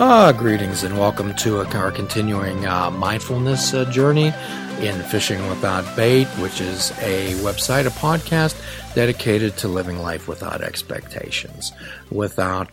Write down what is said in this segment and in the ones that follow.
Uh, greetings and welcome to our continuing uh, mindfulness uh, journey in Fishing Without Bait, which is a website, a podcast dedicated to living life without expectations, without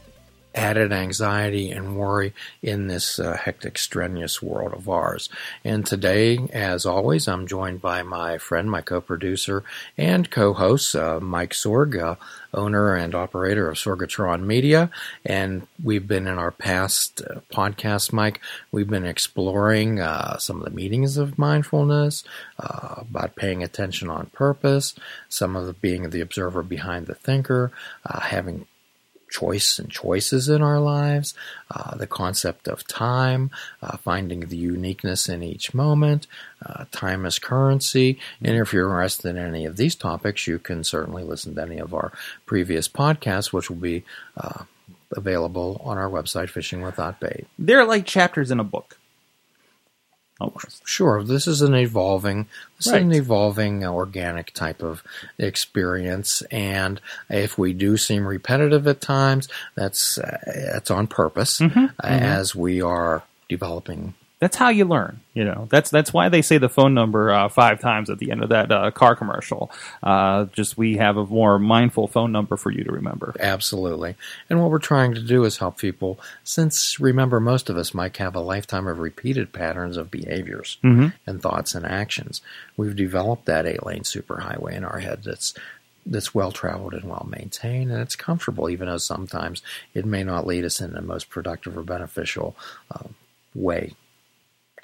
added anxiety and worry in this uh, hectic, strenuous world of ours. And today, as always, I'm joined by my friend, my co producer, and co host, uh, Mike Sorg, uh, owner and operator of Sorgatron Media. And we've been in our past uh, podcast, Mike, we've been exploring uh, some of the meanings of mindfulness, uh, about paying attention on purpose, some of the being the observer behind the thinker, having choice and choices in our lives, uh, the concept of time, uh, finding the uniqueness in each moment, uh, time as currency. And if you're interested in any of these topics, you can certainly listen to any of our previous podcasts, which will be uh, available on our website, Fishing Without Bait. They're like chapters in a book. Almost. Sure, this is an evolving, this right. is an evolving organic type of experience, and if we do seem repetitive at times, that's uh, that's on purpose, mm-hmm. Mm-hmm. as we are developing that's how you learn. You know, that's that's why they say the phone number uh, five times at the end of that uh, car commercial. Uh, just we have a more mindful phone number for you to remember. Absolutely. And what we're trying to do is help people. Since remember, most of us might have a lifetime of repeated patterns of behaviors mm-hmm. and thoughts and actions. We've developed that eight lane superhighway in our head that's that's well traveled and well maintained, and it's comfortable, even though sometimes it may not lead us in the most productive or beneficial uh, way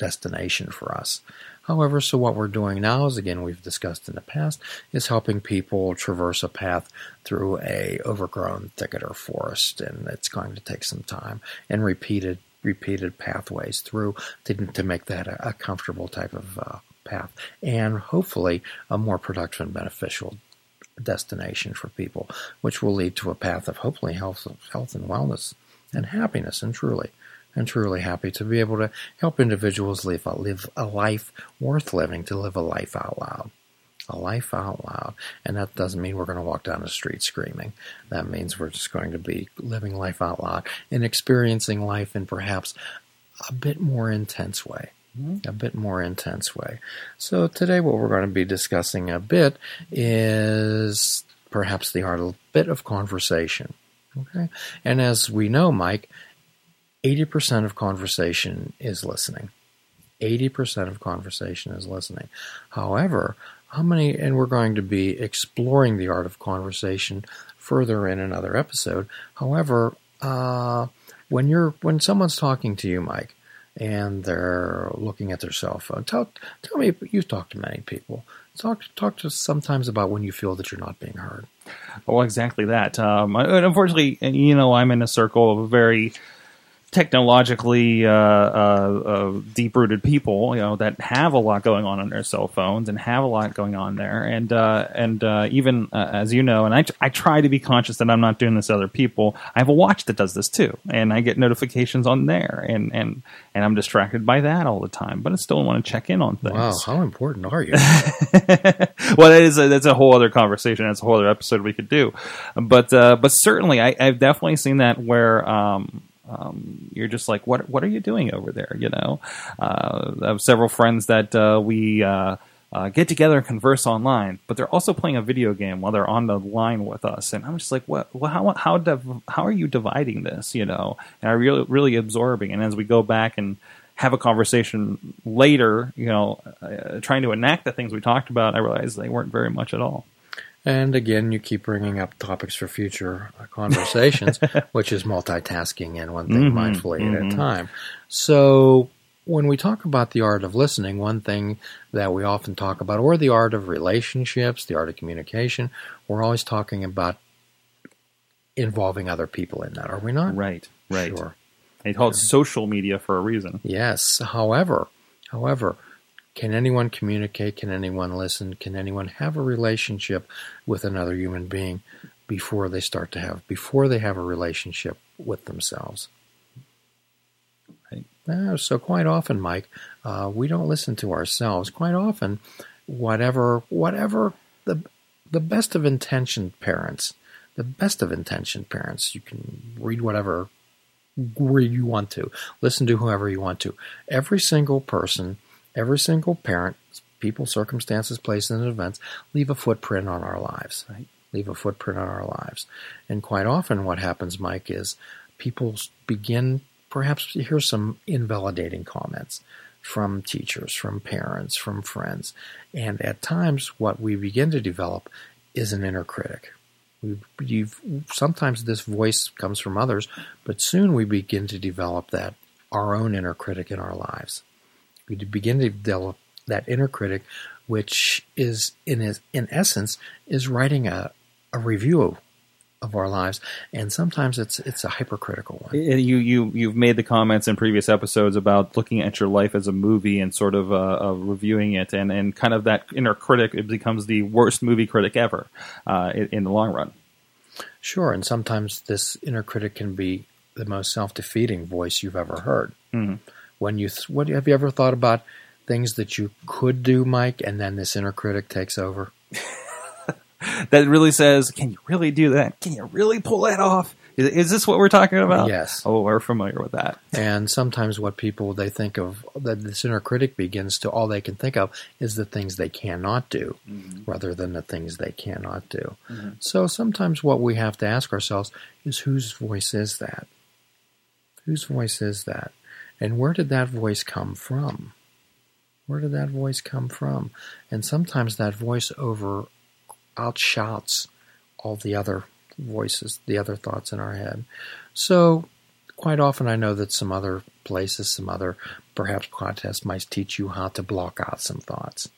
destination for us. However, so what we're doing now is again we've discussed in the past is helping people traverse a path through a overgrown thicket or forest, and it's going to take some time and repeated repeated pathways through to, to make that a, a comfortable type of uh, path, and hopefully a more productive and beneficial destination for people, which will lead to a path of hopefully health, health and wellness and happiness, and truly and truly happy to be able to help individuals live a, live a life worth living, to live a life out loud. A life out loud. And that doesn't mean we're going to walk down the street screaming. That means we're just going to be living life out loud and experiencing life in perhaps a bit more intense way. Mm-hmm. A bit more intense way. So, today, what we're going to be discussing a bit is perhaps the art of a bit of conversation. Okay. And as we know, Mike, 80% of conversation is listening. 80% of conversation is listening. However, how many, and we're going to be exploring the art of conversation further in another episode. However, uh, when you're, when someone's talking to you, Mike, and they're looking at their cell phone, tell, tell me, you've talked to many people. Talk, talk to sometimes about when you feel that you're not being heard. Well, exactly that. Um, unfortunately, you know, I'm in a circle of very, technologically uh, uh, uh, deep-rooted people, you know, that have a lot going on on their cell phones and have a lot going on there, and uh, and uh, even uh, as you know, and I, I try to be conscious that I'm not doing this to other people. I have a watch that does this too, and I get notifications on there, and and and I'm distracted by that all the time, but I still want to check in on things. Wow, how important are you? well, that is a, that's a whole other conversation. That's a whole other episode we could do, but but certainly I, have definitely seen that where. Um, um, you're just like, what what are you doing over there? You know, uh, I have several friends that uh, we uh, uh, get together and converse online, but they're also playing a video game while they're on the line with us, and I'm just like, what? Well, how how div- how are you dividing this? You know, and I really really absorbing? And as we go back and have a conversation later, you know, uh, trying to enact the things we talked about, I realized they weren't very much at all. And again, you keep bringing up topics for future uh, conversations, which is multitasking and one thing mm-hmm, mindfully mm-hmm. at a mm-hmm. time. So, when we talk about the art of listening, one thing that we often talk about, or the art of relationships, the art of communication, we're always talking about involving other people in that, are we not? Right, right. Sure. They call it social media for a reason. Yes. However, however, can anyone communicate? Can anyone listen? Can anyone have a relationship with another human being before they start to have before they have a relationship with themselves? Right. Uh, so quite often, Mike, uh, we don't listen to ourselves. Quite often, whatever whatever the the best of intentioned parents, the best of intentioned parents, you can read whatever where you want to. Listen to whoever you want to. Every single person, every single parent, people, circumstances, places, and events leave a footprint on our lives. Right? Leave a footprint on our lives. And quite often, what happens, Mike, is people begin perhaps to hear some invalidating comments from teachers, from parents, from friends. And at times, what we begin to develop is an inner critic. We, sometimes this voice comes from others, but soon we begin to develop that our own inner critic in our lives. We begin to develop that inner critic, which is in in essence is writing a, a review of our lives, and sometimes it's it's a hypercritical one. You you you've made the comments in previous episodes about looking at your life as a movie and sort of uh, uh, reviewing it, and, and kind of that inner critic it becomes the worst movie critic ever uh, in, in, the long run. Sure, and sometimes this inner critic can be the most self defeating voice you've ever heard. Mm-hmm. When you what have you ever thought about things that you could do, Mike, and then this inner critic takes over? that really says, "Can you really do that? Can you really pull that off?" Is, is, this what we're talking about? Yes. Oh, we're familiar with that. And sometimes what people they think of that this inner critic begins to all they can think of is the things they cannot do, mm-hmm. rather than the things they cannot do. Mm-hmm. So sometimes what we have to ask ourselves is, whose voice is that? Whose voice is that? And where did that voice come from? Where did that voice come from? And sometimes that voice over outshouts all the other voices, the other thoughts in our head. So, quite often, I know that some other places, some other perhaps contests might teach you how to block out some thoughts,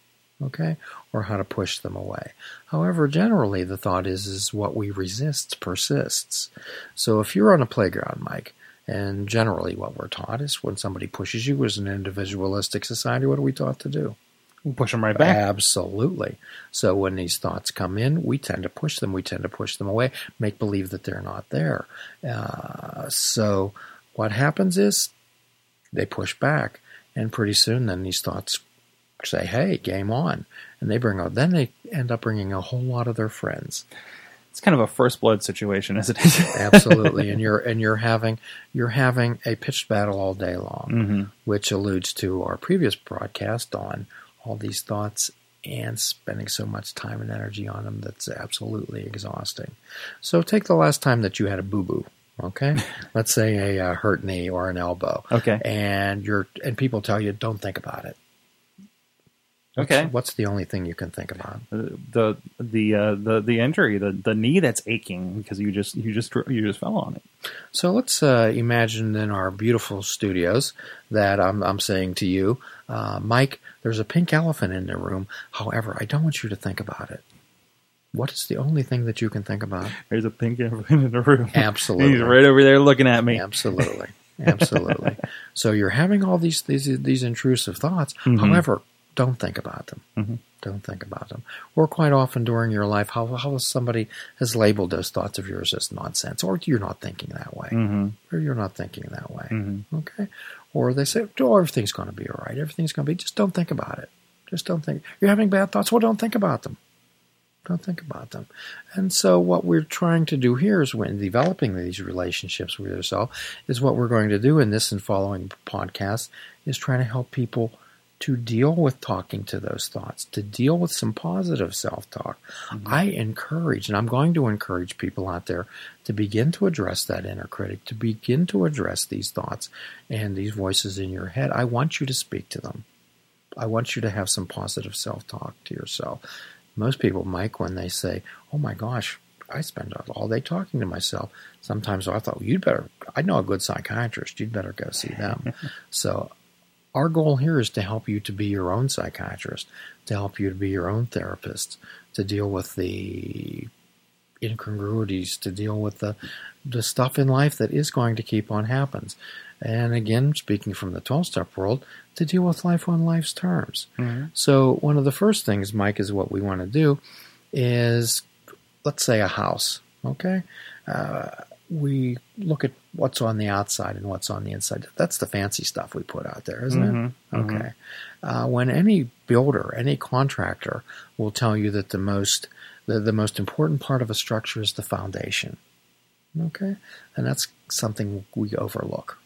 okay, or how to push them away. However, generally, the thought is is what we resist persists. So, if you're on a playground, Mike. And generally, what we're taught is when somebody pushes you as an individualistic society, what are we taught to do? We push them right back. Absolutely. So when these thoughts come in, we tend to push them. We tend to push them away, make believe that they're not there. Uh, so what happens is they push back, and pretty soon then these thoughts say, "Hey, game on," and they bring out. Then they end up bringing a whole lot of their friends. It's kind of a first blood situation, isn't it? Absolutely, and you're and you're having you're having a pitched battle all day long, mm-hmm. which alludes to our previous broadcast on all these thoughts and spending so much time and energy on them that's absolutely exhausting. So take the last time that you had a boo boo. Okay, let's say a uh, hurt knee or an elbow. Okay, and you're and people tell you don't think about it. Okay. What's, what's, the only thing you can think about? The the uh, the the injury, the the knee that's aching because you just you just you just fell on it. So let's uh, imagine in our beautiful studios that I'm I'm saying to you, uh, Mike, there's a pink elephant in the room. However, I don't want you to think about it. What is the only thing that you can think about? There's a pink elephant in the room. Absolutely. He's right over there looking at me. Absolutely. Absolutely. so you're having all these these these intrusive thoughts. Mm-hmm. However, don't think about them. Mm-hmm. Don't think about them. Or quite often during your life, how how somebody has labeled those thoughts of yours as nonsense, or you're not thinking that way, mm-hmm. or you're not thinking that way. Mm-hmm. Okay. Or they say, "Oh, everything's going to be all right. Everything's going to be." Just don't think about it. Just don't think. You're having bad thoughts. Well, don't think about them. Don't think about them. And so, what we're trying to do here is when developing these relationships with yourself, is what we're going to do in this and following podcasts is trying to help people to deal with talking to those thoughts, to deal with some positive self talk. Mm-hmm. I encourage, and I'm going to encourage people out there to begin to address that inner critic, to begin to address these thoughts and these voices in your head. I want you to speak to them. I want you to have some positive self talk to yourself. Most people, Mike, when they say, Oh my gosh, I spend all day talking to myself. Sometimes I thought, well, you'd better, I know a good psychiatrist, you'd better go see them. so our goal here is to help you to be your own psychiatrist, to help you to be your own therapist, to deal with the incongruities, to deal with the the stuff in life that is going to keep on happens. And again, speaking from the 12 step world, to deal with life on life's terms. Mm-hmm. So, one of the first things, Mike, is what we want to do is let's say a house, okay? Uh, we look at what's on the outside and what's on the inside. That's the fancy stuff we put out there, isn't mm-hmm, it? Mm-hmm. Okay. Mm-hmm. Uh, when any builder, any contractor will tell you that the most the, the most important part of a structure is the foundation. Okay, and that's something we overlook.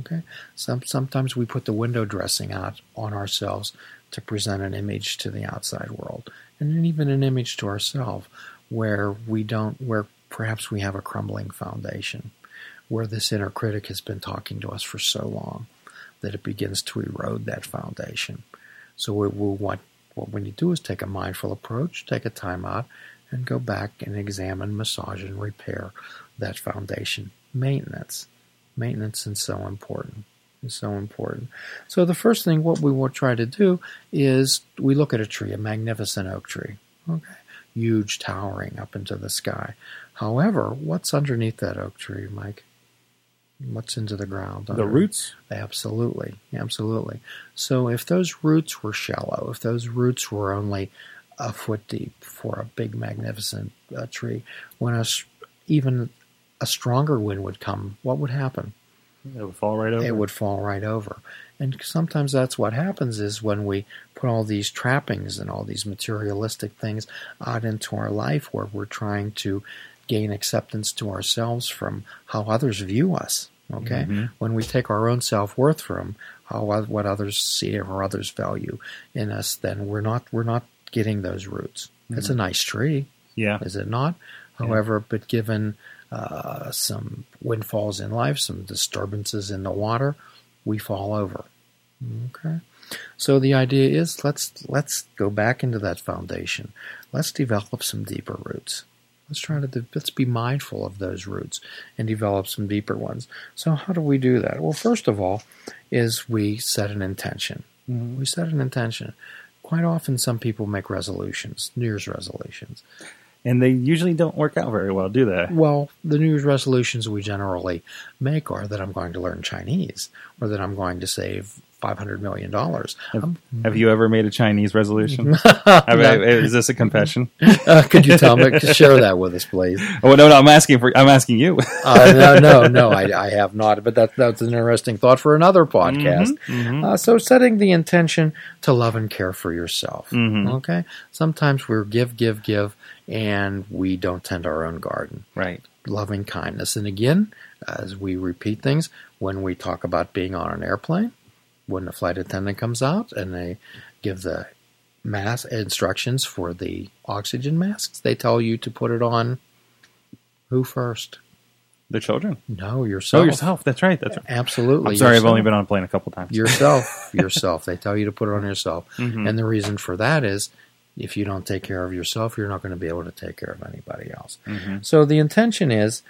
Okay, some sometimes we put the window dressing out on ourselves to present an image to the outside world, and even an image to ourselves where we don't, where perhaps we have a crumbling foundation, where this inner critic has been talking to us for so long that it begins to erode that foundation. So we, we want what we need to do is take a mindful approach, take a time out, and go back and examine, massage, and repair that foundation. Maintenance. Maintenance is so important. Is so important. So the first thing what we will try to do is we look at a tree, a magnificent oak tree. Okay. Huge towering up into the sky. However, what's underneath that oak tree, Mike? What's into the ground? The roots? Absolutely. Absolutely. So if those roots were shallow, if those roots were only a foot deep for a big, magnificent uh, tree, when a, even a stronger wind would come, what would happen? It would fall right over. It would fall right over. And sometimes that's what happens is when we put all these trappings and all these materialistic things out into our life where we're trying to gain acceptance to ourselves from how others view us. Okay, mm-hmm. when we take our own self worth from how what others see or others value in us, then we're not we're not getting those roots. Mm-hmm. It's a nice tree, yeah, is it not? However, yeah. but given uh, some windfalls in life, some disturbances in the water, we fall over. Okay. So the idea is let's let's go back into that foundation. Let's develop some deeper roots. Let's try to let's be mindful of those roots and develop some deeper ones. So how do we do that? Well, first of all, is we set an intention. Mm-hmm. We set an intention. Quite often, some people make resolutions, New Year's resolutions, and they usually don't work out very well, do they? Well, the New Year's resolutions we generally make are that I'm going to learn Chinese, or that I'm going to save five hundred million dollars. Have, um, have, you ever made a Chinese resolution? is this a confession? Uh, could you tell me? Share that with us, please. Oh no, no, I'm asking for. I'm asking you. uh, no, no, no, I, I, have not. But that that's an interesting thought for another podcast. Mm-hmm, mm-hmm. Uh, so, setting the intention to love and care for yourself. Mm-hmm. Okay. Sometimes we're give, give, give, and we don't tend our own garden. Right. Loving kindness, and again, as we repeat things, when we talk about being on an airplane when the flight attendant comes out and they give the mask instructions for the oxygen masks, they tell you to put it on who first? The children? No, yourself. Oh, yourself. That's right. That's right. Absolutely. I'm sorry, yourself. I've only been on a plane a couple times. yourself. Yourself. They tell you to put it on yourself. Mm-hmm. And the reason for that is if you don't take care of yourself, you're not going to be able to take care of anybody else. Mm-hmm. So the intention is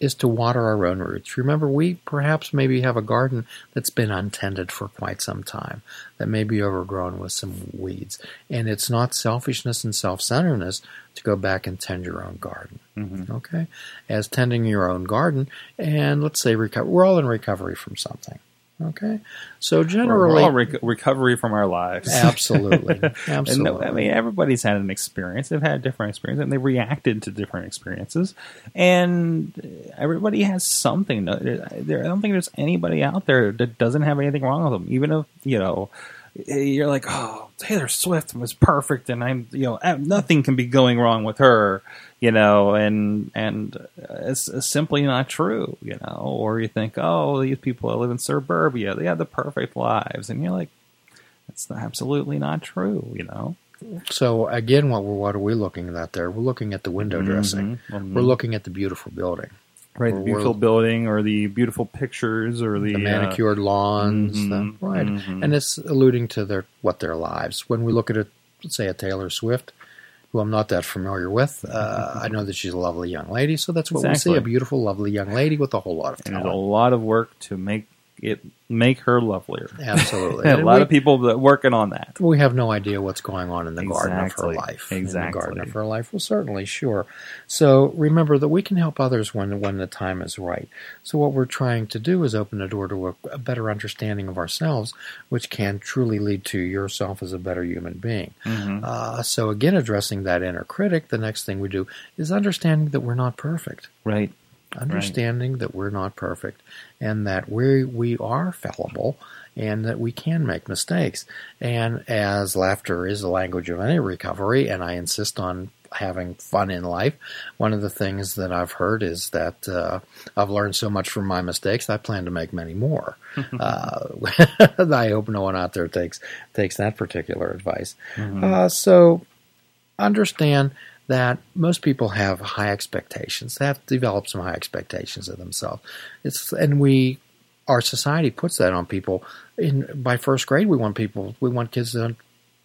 is to water our own roots. Remember, we perhaps maybe have a garden that's been untended for quite some time, that may be overgrown with some weeds. And it's not selfishness and self centeredness to go back and tend your own garden. Mm-hmm. Okay? As tending your own garden, and let's say reco- we're all in recovery from something. Okay, so generally, We're all rec- recovery from our lives. Absolutely, absolutely. I mean, everybody's had an experience. They've had a different experience, and they reacted to different experiences. And everybody has something. I don't think there's anybody out there that doesn't have anything wrong with them. Even if you know you're like, oh, Taylor Swift was perfect, and I'm, you know, nothing can be going wrong with her, you know, and and it's, it's, simply not true, you know. Or you think, oh, these people that live in suburbia, they have the perfect lives, and you're like, that's absolutely not true, you know. So again, what we what are we looking at there? We're looking at the window dressing. Mm-hmm. Mm-hmm. We're looking at the beautiful building right? The beautiful building, or the beautiful pictures, or the, the manicured uh, lawns, mm-hmm, the, right? Mm-hmm. And it's alluding to their what their lives. When we look at it, say a Taylor Swift, who I'm not that familiar with, uh, I know that she's a lovely young lady. So that's what exactly. we see: a beautiful, lovely young lady with a whole lot of talent. And a lot of work to make it make her lovelier. Absolutely. a lot we, of people that working on that. We have no idea what's going on in the exactly. garden of her life. Exactly. In the garden of her life. Well, certainly, sure. So remember that we can help others when when the time is right. So what we're trying to do is open the door to a, a better understanding of ourselves, which can truly lead to yourself as a better human being. Mm-hmm. Uh, so again, addressing that inner critic, the next thing we do is understanding that we're not perfect. Right understanding right. that we're not perfect and that we we are fallible and that we can make mistakes. And as laughter is the language of any recovery, and I insist on having fun in life. One of the things that I've heard is that uh, I've learned so much from my mistakes. I plan to make many more. uh, I hope no one out there takes takes that particular advice. Mm-hmm. Uh, so understand that most people have high expectations. They have developed some high expectations of themselves. It's and we our society puts that on people. In by first grade, we want people, we want kids to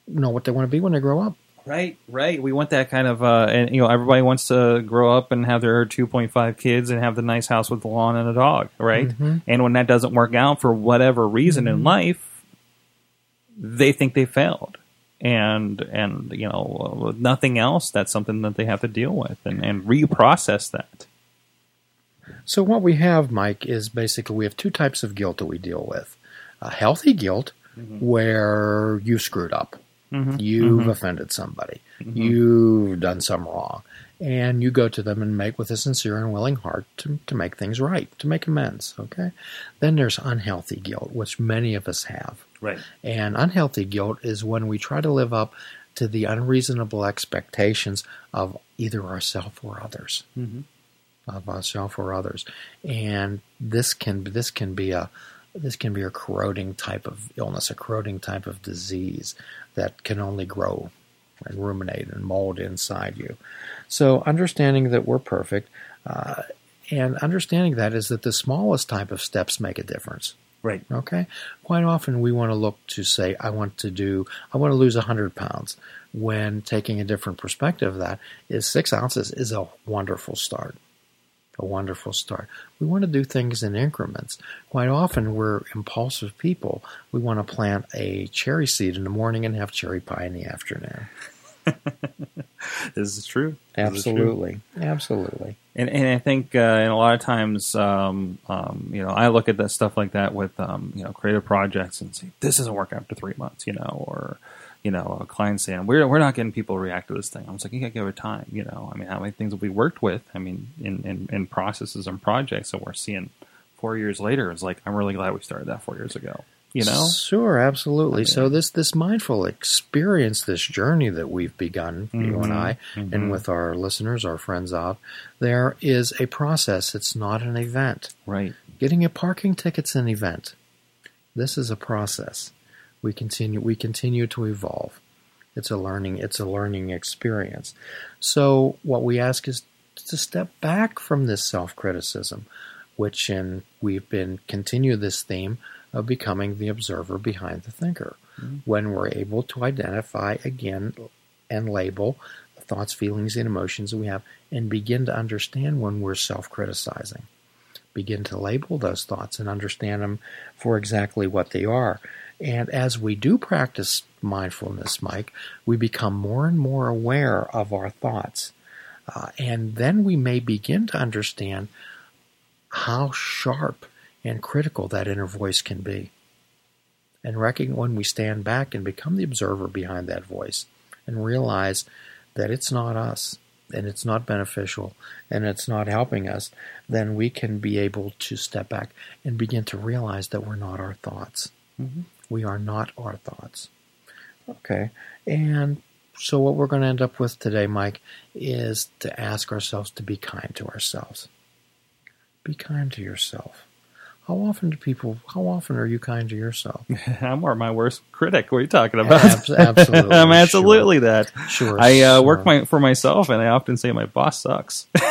know what they want to be when they grow up. Right, right. We want that kind of, uh, and you know, everybody wants to grow up and have their 2.5 kids and have the nice house with the lawn and a dog, right? Mhm. And when that doesn't work out for whatever reason in life, they think they failed. And and you know, nothing else. That's something that they have to deal with and, and reprocess that. So what we have, Mike, is basically we have two types of guilt that we deal with: a healthy guilt, where you screwed up, Mhm. you've Mhm. offended somebody, you've done some wrong, and you go to them and make with a sincere and willing heart to, to make things right, to make amends. Okay. Then there's unhealthy guilt, which many of us have. Right. And unhealthy guilt is when we try to live up to the unreasonable expectations of either ourselves or others, Mhm. of ourselves or others. And this can this can be a this can be a corroding type of illness, a corroding type of disease that can only grow and ruminate and mold inside you. So understanding that we're perfect, uh, and understanding that is that the smallest type of steps make a difference. Right. Okay. Quite often we want to look to say, I want to do, I want to lose 100 pounds. When taking a different perspective of that is six ounces is a wonderful start. A wonderful start. We want to do things in increments. Quite often we're impulsive people. We want to plant a cherry seed in the morning and have cherry pie in the afternoon. This is true. This is true. Absolutely. And, and I think, uh, and a lot of times, um, um, you know, I look at that stuff like that with, um, you know, creative projects and say, this doesn't work after three months, you know, or, you know, a client saying, we're, we're not getting people to react to this thing. I was like, you gotta give it time, you know, I mean, how many things have we worked with? I mean, in, in, in processes and projects that we're seeing four years later. It's like, I'm really glad we started that four years ago, you know? Sure, absolutely. I so this this mindful experience, this journey that we've begun, you and Mhm, I, mhm. and with our listeners, our friends out there, is a process. It's not an event. Right. Getting a parking ticket's an event. This is a process. We continue we continue to evolve. It's a learning it's a learning experience. So what we ask is to step back from this self-criticism, which in we've been continue this theme of becoming the observer behind the thinker. When we're able to identify again and label the thoughts, feelings, and emotions that we have and begin to understand when we're self-criticizing begin to label those thoughts and understand them for exactly what they are. And as we do practice mindfulness, Mike, we become more and more aware of our thoughts. Uh, and then we may begin to understand how sharp and critical that inner voice can be. And recognize when we stand back and become the observer behind that voice and realize that it's not us and it's not beneficial and it's not helping us, then we can be able to step back and begin to realize that we're not our thoughts. Mhm. We are not our thoughts. Okay. And so, what we're going to end up with today, Mike, is to ask ourselves to be kind to ourselves. Be kind to yourself. How often do people, how often are you kind to yourself? I'm more my worst critic. What are you talking about? Abs- absolutely, I'm absolutely that. Sure. I uh, work my, for myself, and I often say my boss sucks. uh,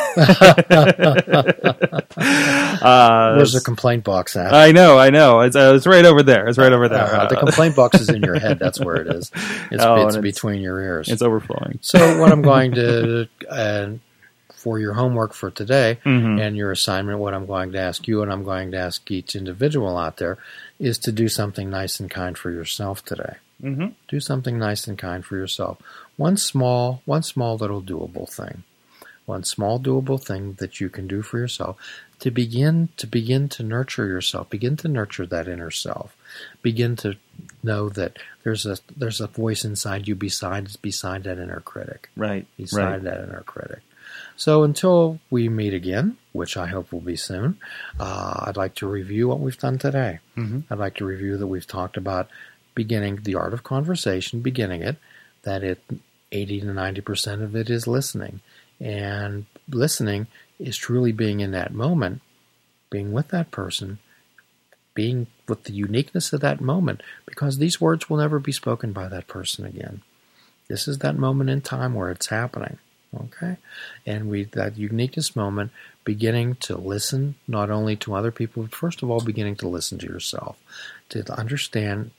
Where's the complaint box at? I know, I know. It's, uh, it's right over there. It's right over there. Uh, the complaint box is in your head. That's where it is. It's, Oh, it's it's- between your ears. it's overflowing. so what I'm going to, uh, for your homework for today Mhm. and your assignment, what I'm going to ask you and I'm going to ask each individual out there is to do something nice and kind for yourself today. hmm Do something nice and kind for yourself. One small, one small little doable thing. One small doable thing that you can do for yourself to begin to begin to nurture yourself. Begin to nurture that inner self. Begin to know that there's a there's a voice inside you beside beside that inner critic. Right. Beside Right. that inner critic. So until we meet again, which I hope will be soon, uh, I'd like to review what we've done today. Mhm. I'd like to review that we've talked about beginning the art of conversation, beginning it, that it 80 to 90% of it is listening. And listening is truly being in that moment, being with that person, being with the uniqueness of that moment, because these words will never be spoken by that person again. This is that moment in time where it's happening. Okay? And we that uniqueness moment beginning to listen not only to other people, but first of all beginning to listen to yourself, to understand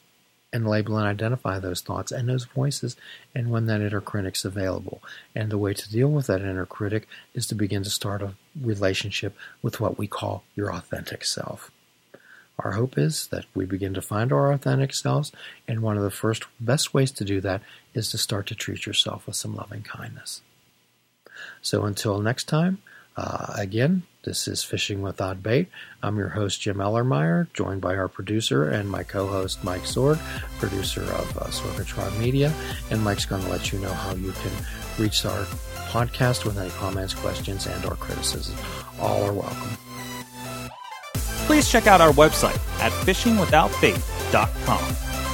and label and identify those thoughts and those voices and when that inner critic's available. And the way to deal with that inner critic is to begin to start a relationship with what we call your authentic self. Our hope is that we begin to find our authentic selves, and one of the first best ways to do that is to start to treat yourself with some loving kindness. So until next time, uh, again, this is Fishing Without Bait. I'm your host, Jim Ellermeyer, joined by our producer and my co host, Mike Sorg, producer of uh, Sorgatron Media. And Mike's going to let you know how you can reach our podcast with any comments, questions, and or criticism. All are welcome. Please check out our website at fishingwithoutbait.com,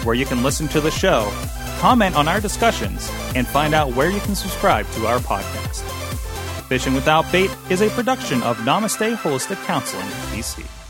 where you can listen to the show, comment on our discussions, and find out where you can subscribe to our podcast. Fishing Without Bait is a production of Namaste Holistic Counseling, BC.